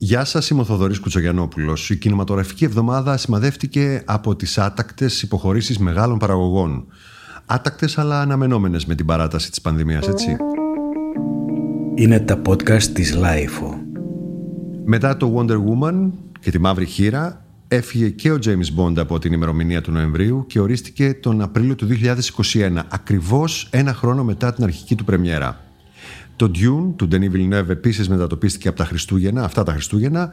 Γεια σας, είμαι ο Θοδωρής Κουτσογιαννόπουλος. Η κινηματογραφική εβδομάδα σημαδεύτηκε από τις άτακτες υποχωρήσεις μεγάλων παραγωγών. Άτακτες αλλά αναμενόμενες με την παράταση της πανδημίας, έτσι. Είναι τα podcast της LiFO. Μετά το Wonder Woman και τη Μαύρη Χήρα, έφυγε και ο James Bond από την ημερομηνία του Νοεμβρίου και ορίστηκε τον Απρίλιο του 2021, ακριβώς ένα χρόνο μετά την αρχική του πρεμιέρα. Το Dune του Denis Villeneuve επίσης μετατοπίστηκε από τα Χριστούγεννα, αυτά τα Χριστούγεννα,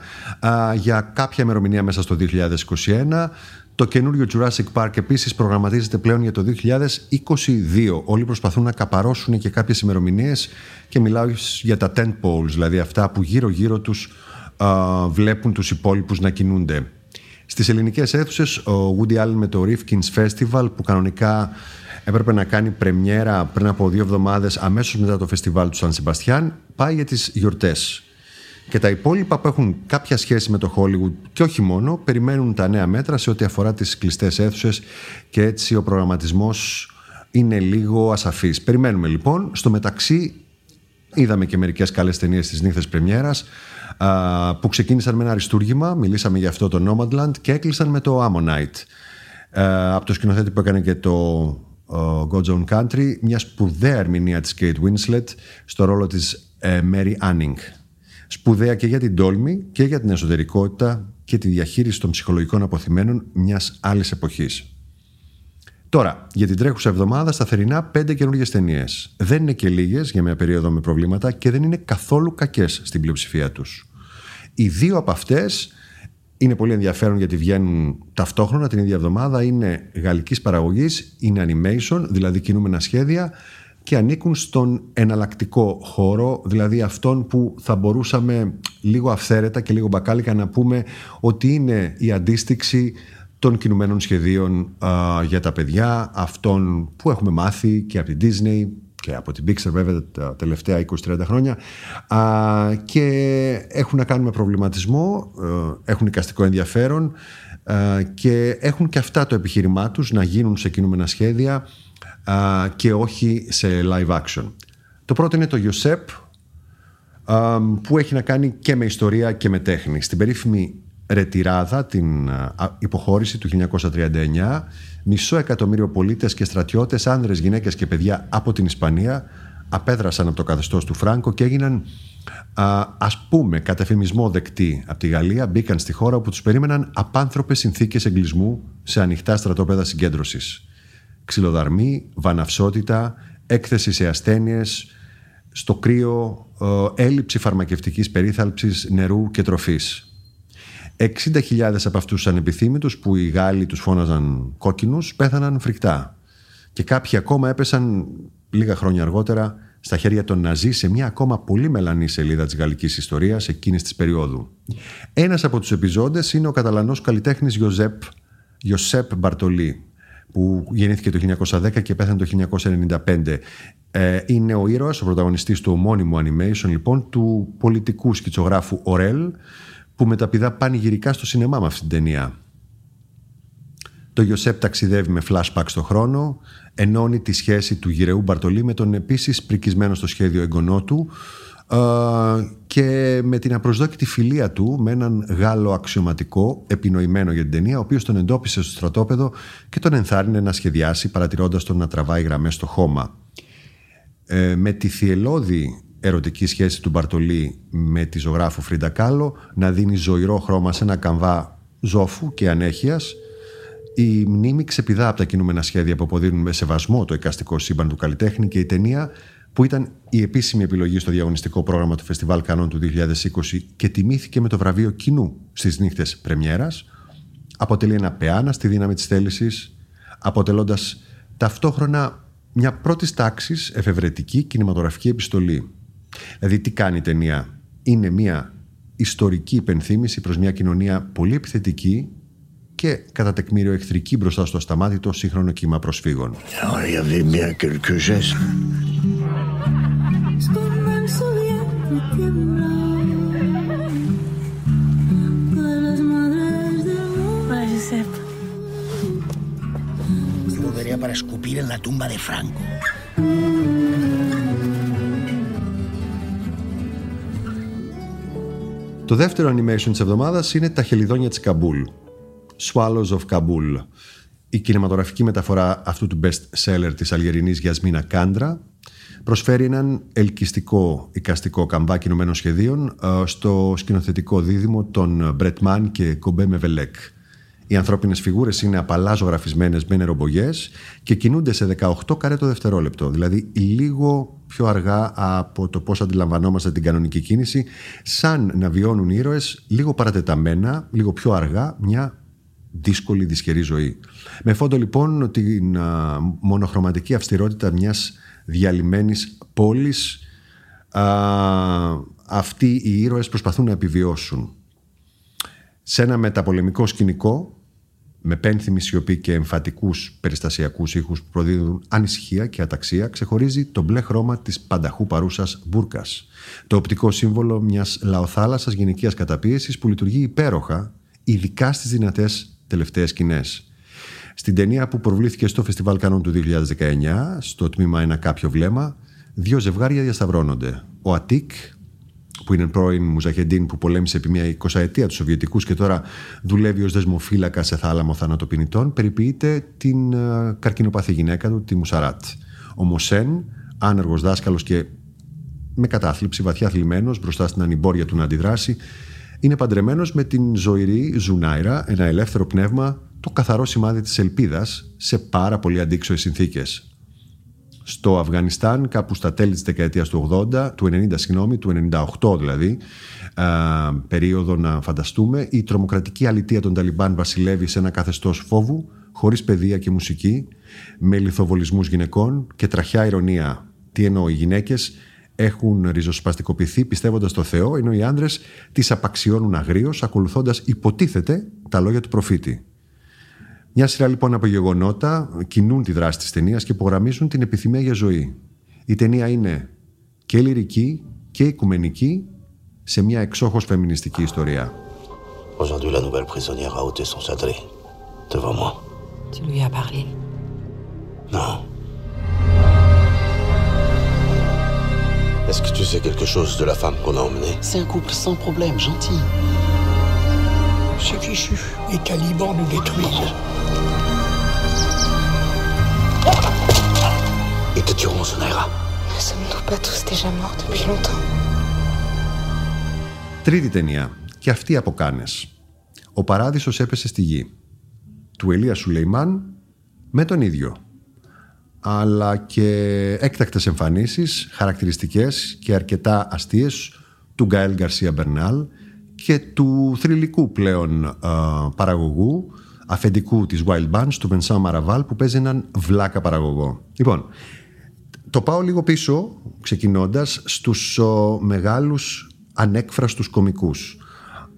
για κάποια ημερομηνία μέσα στο 2021. Το καινούριο Jurassic Park επίσης προγραμματίζεται πλέον για το 2022. Όλοι προσπαθούν να καπαρώσουν και κάποιες ημερομηνίες και μιλάω για τα tent poles, δηλαδή αυτά που γύρω-γύρω τους βλέπουν τους υπόλοιπους να κινούνται. Στις ελληνικές αίθουσες ο Woody Allen με το Rifkin's Festival που κανονικά έπρεπε να κάνει πρεμιέρα πριν από δύο εβδομάδες αμέσως μετά το φεστιβάλ του Σαν Σεμπαστιάν πάει για τις γιορτές. Και τα υπόλοιπα που έχουν κάποια σχέση με το Hollywood και όχι μόνο περιμένουν τα νέα μέτρα σε ό,τι αφορά τις κλειστές αίθουσες και έτσι ο προγραμματισμός είναι λίγο ασαφής. Περιμένουμε λοιπόν. Στο μεταξύ είδαμε και μερικές καλές ταινίες στις νύχτες πρεμιέρας που ξεκίνησαν με ένα αριστούργημα, μιλήσαμε για αυτό το Nomadland και έκλεισαν με το Ammonite από το σκηνοθέτη που έκανε και το Go Zone Country, μια σπουδαία ερμηνεία της Kate Winslet στο ρόλο της ε, Mary Anning. Σπουδαία και για την τόλμη και για την εσωτερικότητα και τη διαχείριση των ψυχολογικών αποθυμένων μιας άλλης εποχής. Τώρα, για την τρέχουσα εβδομάδα, σταθερινά πέντε καινούργιες ταινίες. Δεν είναι και λίγες για μια περίοδο με προβλήματα και δεν είναι καθόλου κακές στην πλειοψηφία τους. Οι δύο από αυτές είναι πολύ ενδιαφέρον γιατί βγαίνουν ταυτόχρονα την ίδια εβδομάδα. Είναι γαλλικής παραγωγής, είναι animation, δηλαδή κινούμενα σχέδια και ανήκουν στον εναλλακτικό χώρο, δηλαδή αυτόν που θα μπορούσαμε λίγο αυθαίρετα και λίγο μπακάλικα να πούμε ότι είναι η αντίστοιξη των κινουμένων σχεδίων για τα παιδιά, αυτών που έχουμε μάθει και από την Disney, και από την Pixar βέβαια τα τελευταία 20-30 χρόνια α, και έχουν να κάνουν με προβληματισμό, ε, έχουν οικαστικό ενδιαφέρον α, και έχουν και αυτά το επιχείρημά τους να γίνουν σε κινούμενα σχέδια α, και όχι σε live action. Το πρώτο είναι το Ιωσέπ που έχει να κάνει και με ιστορία και με τέχνη. Στην περίφημη Ρετυράδα, την υποχώρηση του 1939 μισό εκατομμύριο πολίτες και στρατιώτες, άνδρες, γυναίκες και παιδιά από την Ισπανία απέδρασαν από το καθεστώς του Φράγκο και έγιναν α, ας πούμε καταφημισμό δεκτοί από τη Γαλλία, μπήκαν στη χώρα όπου τους περίμεναν απάνθρωπες συνθήκες εγκλισμού σε ανοιχτά στρατόπεδα συγκέντρωσης. Ξυλοδαρμή, βαναυσότητα, έκθεση σε ασθένειες, στο κρύο, ε, έλλειψη φαρμακευτικής περίθαλψης, νερού και τροφής. 60.000 από αυτούς τους ανεπιθύμητους που οι Γάλλοι τους φώναζαν κόκκινους πέθαναν φρικτά και κάποιοι ακόμα έπεσαν λίγα χρόνια αργότερα στα χέρια των Ναζί σε μια ακόμα πολύ μελανή σελίδα της γαλλικής ιστορίας εκείνης της περίοδου. Ένας από τους επιζώντες είναι ο καταλανός καλλιτέχνης Ιωζέπ, Ιωσέπ Μπαρτολί που γεννήθηκε το 1910 και πέθανε το 1995. Ε, είναι ο ήρωας, ο πρωταγωνιστής του ομώνυμου animation λοιπόν του πολιτικού σκητσογράφου Ορέλ που μεταπηδά πανηγυρικά στο σινεμά με αυτή την ταινία. Το Γιωσέπ ταξιδεύει με flashback στο χρόνο, ενώνει τη σχέση του γυρεού Μπαρτολί με τον επίσης πρικισμένο στο σχέδιο εγγονό του ε, και με την απροσδόκητη φιλία του με έναν Γάλλο αξιωματικό επινοημένο για την ταινία, ο οποίος τον εντόπισε στο στρατόπεδο και τον ενθάρρυνε να σχεδιάσει παρατηρώντας τον να τραβάει γραμμές στο χώμα. Ε, με τη θυελώδη ερωτική σχέση του Μπαρτολί με τη ζωγράφου Φρίντα Κάλο, να δίνει ζωηρό χρώμα σε ένα καμβά ζώφου και ανέχειας. Η μνήμη ξεπηδά από τα κινούμενα σχέδια που αποδίδουν με σεβασμό το εικαστικό σύμπαν του καλλιτέχνη και η ταινία που ήταν η επίσημη επιλογή στο διαγωνιστικό πρόγραμμα του Φεστιβάλ Κανών του 2020 και τιμήθηκε με το βραβείο κοινού στις νύχτες πρεμιέρας, αποτελεί ένα πεάνα στη δύναμη της θέλησης, αποτελώντας ταυτόχρονα μια πρώτης τάξης εφευρετική κινηματογραφική επιστολή Δηλαδή τι κάνει η ταινία; Είναι μια ιστορική υπενθύμηση προς μια κοινωνία πολύ επιθετική και κατά τεκμήριο εχθρική μπροστά στο ασταμάτητο σύγχρονο κύμα προσφύγων. para escupir en la tumba de Franco. Το δεύτερο animation της εβδομάδας είναι «Τα χελιδόνια της Καμπούλ». Swallows of Kabul. Η κινηματογραφική μεταφορά αυτού του best seller της Αλγερινής Γιασμίνα Κάντρα προσφέρει έναν ελκυστικό εικαστικό καμβά κινουμένων σχεδίων ε, στο σκηνοθετικό δίδυμο των Μπρετμάν και Γκομπέ Μεβελέκ. Οι ανθρώπινες φιγούρες είναι απαλά ζωγραφισμένες με νερομπογιές και κινούνται σε 18 καρέ το δευτερόλεπτο, δηλαδή λίγο πιο αργά από το πώς αντιλαμβανόμαστε την κανονική κίνηση, σαν να βιώνουν οι ήρωες λίγο παρατεταμένα, λίγο πιο αργά, μια δύσκολη δυσκερή ζωή. Με φόντο λοιπόν την μονοχρωματική αυστηρότητα μιας διαλυμένης πόλης αυτοί οι ήρωες προσπαθούν να επιβιώσουν. Σε ένα μεταπολεμικό σκηνικό με πένθυμη σιωπή και εμφατικούς περιστασιακούς ήχους που προδίδουν ανησυχία και αταξία ξεχωρίζει το μπλε χρώμα της πανταχού παρούσας μπουρκας. Το οπτικό σύμβολο μιας λαοθάλασσας γυναικείας καταπίεσης που λειτουργεί υπέροχα ειδικά στις δυνατές τελευταίες σκηνές. Στην ταινία που προβλήθηκε στο Φεστιβάλ Κανόν του 2019, στο τμήμα Ένα Κάποιο Βλέμμα, δύο ζευγάρια διασταυρώνονται. Ο Ατίκ, που είναι πρώην Μουζαχεντίν που πολέμησε επί μια εικοσαετία τους Σοβιετικούς και τώρα δουλεύει ως δεσμοφύλακας σε θάλαμο θανατοπινητών, περιποιείται την uh, καρκινοπαθή γυναίκα του, τη Μουσαράτ. Ο Μοσέν, άνεργος δάσκαλος και με κατάθλιψη, βαθιά θλιμμένος μπροστά στην ανημπόρια του να αντιδράσει, είναι παντρεμένος με την ζωηρή Ζουνάιρα, ένα ελεύθερο πνεύμα το καθαρό σημάδι της ελπίδας σε πάρα πολύ αντίξωες συνθήκες. Στο Αφγανιστάν, κάπου στα τέλη της δεκαετίας του 80, του 90 συγγνώμη, του 98 δηλαδή, α, περίοδο να φανταστούμε, η τρομοκρατική αλητεία των Ταλιμπάν βασιλεύει σε ένα καθεστώς φόβου, χωρίς παιδεία και μουσική, με λιθοβολισμούς γυναικών και τραχιά ηρωνία. Τι εννοώ, οι γυναίκες έχουν ριζοσπαστικοποιηθεί πιστεύοντας στο Θεό, ενώ οι άντρες τις απαξιώνουν αγρίως, ακολουθώντας υποτίθεται τα λόγια του προφήτη. Μια σειρά λοιπόν από γεγονότα κινούν τη δράση τη ταινία και υπογραμμίζουν την επιθυμία για ζωή. Η ταινία είναι και λυρική και οικουμενική σε μια εξόχω φεμινιστική ιστορία. Aujourd'hui, la nouvelle prisonnière a ôté son sadré. Devant moi. Tu lui as parlé Non. Est-ce que tu sais quelque chose de la femme qu'on a emmenée C'est un couple sans problème, gentil. C'est fichu. Les talibans nous détruisent. Ils te tueront, Sonaira. Ne sommes-nous pas tous déjà morts depuis longtemps; Τρίτη ταινία. Και αυτή από Κάνες. Ο παράδεισος έπεσε στη γη. Του Ελία Σουλεϊμάν με τον ίδιο. Αλλά και έκτακτες εμφανίσεις, χαρακτηριστικές και αρκετά αστείες του Γκαέλ Γκαρσία Μπερνάλ και του θρηλυκού πλέον παραγωγού αφεντικού της Wild Bunch, του Vincent Maraval, που παίζει έναν βλάκα παραγωγό. Λοιπόν, το πάω λίγο πίσω, ξεκινώντας, στους ο, μεγάλους ανέκφραστους κομικούς.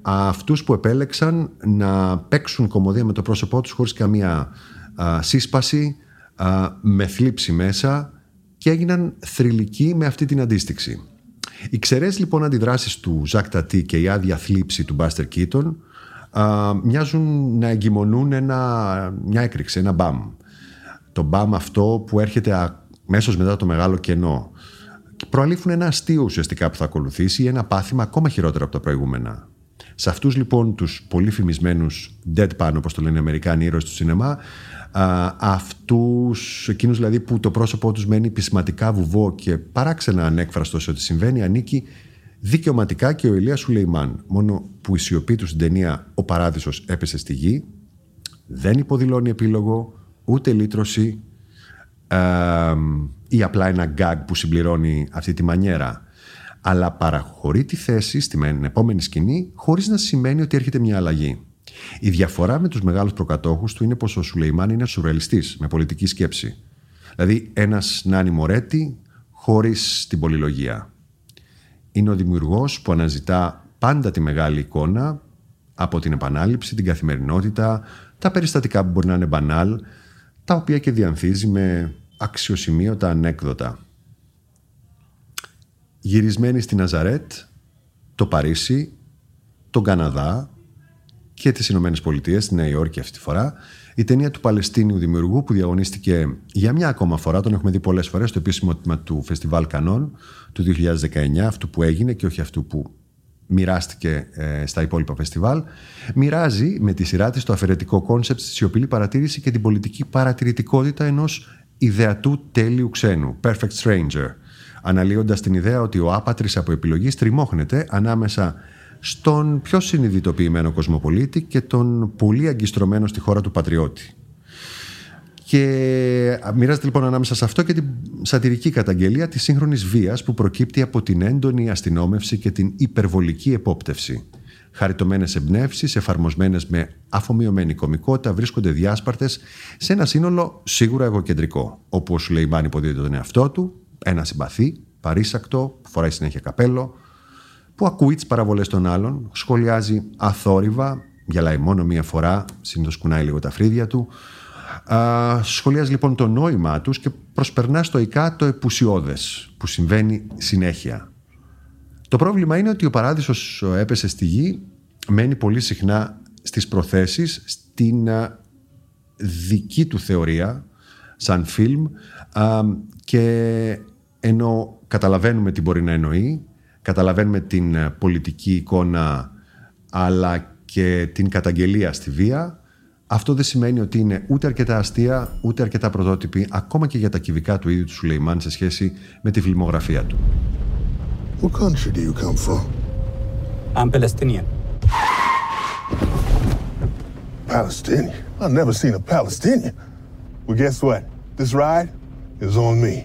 Αυτούς που επέλεξαν να παίξουν κομμωδία με το πρόσωπό τους χωρίς καμία σύσπαση, με θλίψη μέσα και έγιναν θρηλυκοί με αυτή την αντίστοιξη. Οι ξερές λοιπόν αντιδράσεις του Ζακ Τατί και η άδεια θλίψη του Μπάστερ Κίτον μοιάζουν να εγκυμονούν ένα, μια έκρηξη, ένα μπαμ. Το μπαμ αυτό που έρχεται αμέσως μετά το μεγάλο κενό. Προαλήφουν ένα αστείο ουσιαστικά που θα ακολουθήσει ή ένα πάθημα ακόμα χειρότερο από τα προηγούμενα. Σε αυτούς λοιπόν τους πολύ φημισμένους deadpan όπως το λένε οι Αμερικάνοι ήρωες του σινεμά αυτούς, εκείνους δηλαδή που το πρόσωπό τους μένει πεισματικά βουβό και παράξενα ανέκφραστο σε ό,τι συμβαίνει ανήκει δικαιωματικά και ο Ηλίας Σουλεϊμάν. Μόνο που η σιωπή του στην ταινία «Ο Παράδεισος έπεσε στη γη» δεν υποδηλώνει επίλογο ούτε λύτρωση. Ή απλά ένα γκάγ που συμπληρώνει αυτή τη μανιέρα αλλά παραχωρεί τη θέση στην επόμενη σκηνή χωρίς να σημαίνει ότι έρχεται μια αλλαγή. Η διαφορά με τους μεγάλους προκατόχους του είναι πως ο Σουλεϊμάν είναι σουρελιστής με πολιτική σκέψη. Δηλαδή ένας Νάνι Μορέτη χωρίς την πολυλογία. Είναι ο δημιουργός που αναζητά πάντα τη μεγάλη εικόνα από την επανάληψη, την καθημερινότητα, τα περιστατικά που μπορεί να είναι μπανάλ, τα οποία και διανθίζει με αξιοσημείωτα ανέκδοτα. Γυρισμένη στη Ναζαρέτ, το Παρίσι, τον Καναδά και τις Ηνωμένες Πολιτείες, στη Νέα Υόρκη αυτή τη φορά, η ταινία του Παλαιστίνιου δημιουργού που διαγωνίστηκε για μια ακόμα φορά, τον έχουμε δει πολλές φορές στο επίσημο τμήμα του Φεστιβάλ Κανών του 2019, αυτού που έγινε και όχι αυτού που μοιράστηκε ε, στα υπόλοιπα φεστιβάλ, μοιράζει με τη σειρά της το αφαιρετικό concept στη σιωπηλή παρατήρηση και την πολιτική παρατηρητικότητα ενός ιδεατού τέλειου ξένου, Perfect Stranger, αναλύοντας την ιδέα ότι ο άπατρης από επιλογή στριμώχνεται ανάμεσα στον πιο συνειδητοποιημένο κοσμοπολίτη και τον πολύ αγκιστρωμένο στη χώρα του πατριώτη. Και μοιράζεται λοιπόν ανάμεσα σε αυτό και την σατυρική καταγγελία της σύγχρονης βίας που προκύπτει από την έντονη αστυνόμευση και την υπερβολική επόπτευση. Χαριτωμένες εμπνεύσεις, εφαρμοσμένες με αφομοιωμένη κομικότητα, βρίσκονται διάσπαρτες σε ένα σύνολο σίγουρα εγωκεντρικό. Όπου ο Σουλεϊμάν υποδίδεται τον εαυτό του, ένα συμπαθή, παρήσακτο, που φοράει συνέχεια καπέλο, που ακούει τις παραβολές των άλλων, σχολιάζει αθόρυβα, γελάει μόνο μία φορά, συνήθως κουνάει λίγο τα φρύδια του, Α, σχολιάζει λοιπόν το νόημά τους και προσπερνά στοικά το επουσιώδες που συμβαίνει συνέχεια. Το πρόβλημα είναι ότι ο παράδεισος έπεσε στη γη μένει πολύ συχνά στις προθέσεις, στην δική του θεωρία σαν φιλμ και ενώ καταλαβαίνουμε τι μπορεί να εννοεί, καταλαβαίνουμε την πολιτική εικόνα αλλά και την καταγγελία στη βία, αυτό δεν σημαίνει ότι είναι ούτε αρκετά αστεία, ούτε αρκετά πρωτότυπη, ακόμα και για τα κυβικά του ίδιου του Σουλεϊμάν σε σχέση με τη φιλμογραφία του. What country do you come from? I'm Palestinian. Palestinian? I've never seen a Palestinian. Well, guess what? This ride; Is on me.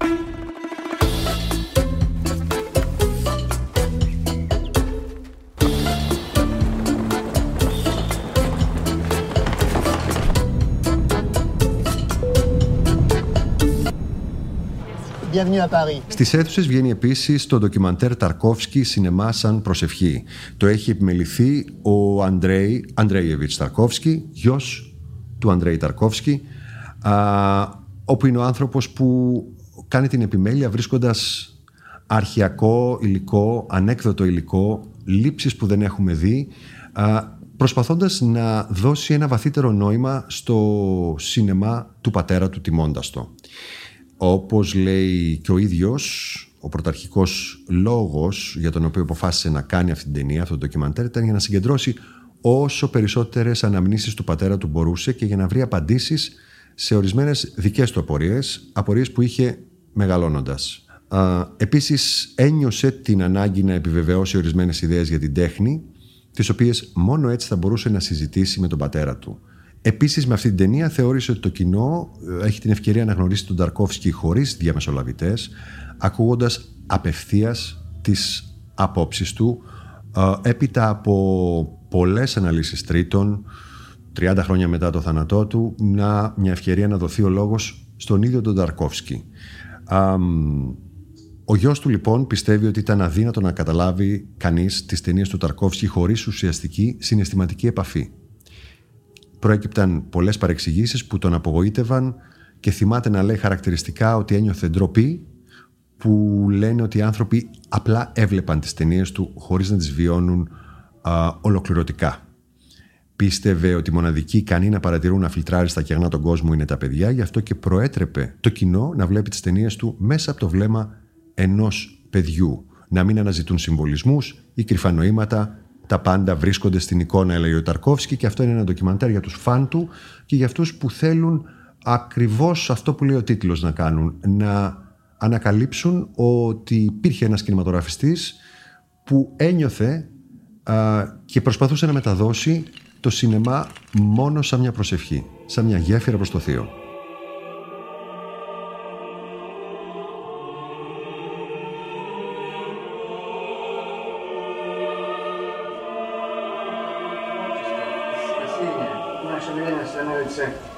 Στις αίθουσες βγαίνει επίσης το ντοκιμαντέρ Ταρκόφσκι Σινεμά σαν προσευχή. Το έχει επιμεληθεί ο Αντρέι Αντρέιεβιτ Ταρκόφσκι, γιος του Αντρέι Ταρκόφσκι, όπου είναι ο άνθρωπος που κάνει την επιμέλεια βρίσκοντας αρχιακό υλικό, ανέκδοτο υλικό, λήψεις που δεν έχουμε δει, προσπαθώντας να δώσει ένα βαθύτερο νόημα στο σινεμά του πατέρα του τιμώντας το. Όπως λέει και ο ίδιος, ο πρωταρχικός λόγος για τον οποίο αποφάσισε να κάνει αυτή την ταινία, αυτό το ντοκιμαντέρ, ήταν για να συγκεντρώσει όσο περισσότερες αναμνήσεις του πατέρα του μπορούσε και για να βρει απαντήσεις σε ορισμένες δικές του απορίες, απορίες που είχε μεγαλώνοντας. Επίσης ένιωσε την ανάγκη να επιβεβαιώσει ορισμένες ιδέες για την τέχνη, τις οποίες μόνο έτσι θα μπορούσε να συζητήσει με τον πατέρα του. Επίσης, με αυτή την ταινία θεώρησε ότι το κοινό ε, έχει την ευκαιρία να γνωρίσει τον Ταρκόφσκι χωρίς διαμεσολαβητές, ακούγοντας απευθείας τις απόψεις του, ε, έπειτα από πολλές αναλύσεις τρίτων, 30 χρόνια μετά το θάνατό του, να, μια ευκαιρία να δοθεί ο λόγος στον ίδιο τον Ταρκόφσκι. Ο γιος του λοιπόν πιστεύει ότι ήταν αδύνατο να καταλάβει κανείς τις ταινίες του Ταρκόφσκι χωρίς ουσιαστική συναισθηματική επαφή προέκυπταν πολλές παρεξηγήσεις που τον απογοήτευαν και θυμάται να λέει χαρακτηριστικά ότι ένιωθε ντροπή που λένε ότι οι άνθρωποι απλά έβλεπαν τις ταινίες του χωρίς να τις βιώνουν α, ολοκληρωτικά. Πίστευε ότι μοναδική ικανή να παρατηρούν να φιλτράρει στα κεγνά τον κόσμο είναι τα παιδιά, γι' αυτό και προέτρεπε το κοινό να βλέπει τις ταινίες του μέσα από το βλέμμα ενός παιδιού. Να μην αναζητούν συμβολισμούς ή κρυφά νοήματα, τα πάντα βρίσκονται στην εικόνα, έλεγε ο Ταρκόφσκι, και αυτό είναι ένα ντοκιμαντέρ για τους φαν του και για αυτούς που θέλουν ακριβώς αυτό που λέει ο τίτλος να κάνουν, να ανακαλύψουν ότι υπήρχε ένας κινηματογραφιστής που ένιωθε α, και προσπαθούσε να μεταδώσει το σινεμά μόνο σαν μια προσευχή, σαν μια γέφυρα προς το Θείο.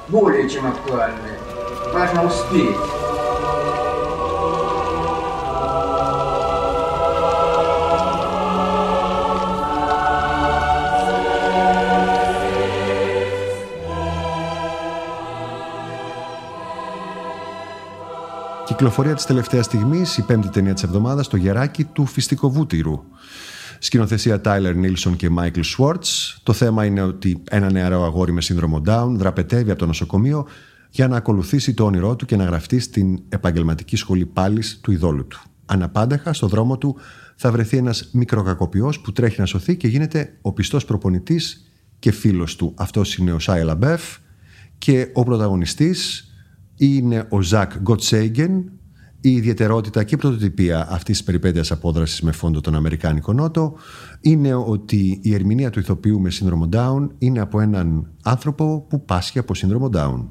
более чем актуальны. Важно успеть. Κυκλοφορία της τελευταίας στιγμής, η πέμπτη ταινία της εβδομάδας, το γεράκι του Φιστικοβούτηρου. Σκηνοθεσία Tyler Nilsson και Michael Schwartz. Το θέμα είναι ότι ένα νεαρό αγόρι με σύνδρομο Down δραπετεύει από το νοσοκομείο για να ακολουθήσει το όνειρό του και να γραφτεί στην επαγγελματική σχολή πάλης του ειδώλου του. Αναπάντεχα, στο δρόμο του θα βρεθεί ένας μικροκακοποιός που τρέχει να σωθεί και γίνεται ο πιστός προπονητής και φίλος του. Αυτός είναι ο Shia LaBeouf και ο πρωταγωνιστής είναι ο Ζακ Γκοτσέγγεν, η ιδιαιτερότητα και η πρωτοτυπία αυτής της περιπέτειας απόδρασης με φόντο τον Αμερικάνικο Νότο είναι ότι η ερμηνεία του ηθοποιού με σύνδρομο Down είναι από έναν άνθρωπο που πάσχει από σύνδρομο Down.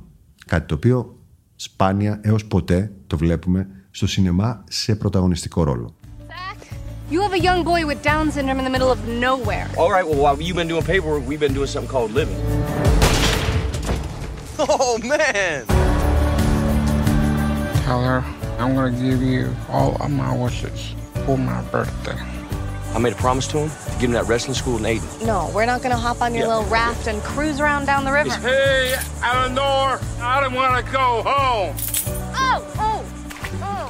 Κάτι το οποίο σπάνια έως ποτέ το βλέπουμε στο σινεμά σε πρωταγωνιστικό ρόλο. You have a young boy with Down syndrome in the middle of nowhere. All right, well, while you've been doing paperwork, we've been doing something called living. Oh, man! Tell her I'm gonna give you all of my wishes for my birthday. I made a promise to him to give him that wrestling school in Aiden. No, we're not gonna hop on your Yeah. little raft and cruise around down the river. Hey, Eleanor, I don't wanna go home. Oh, oh, oh.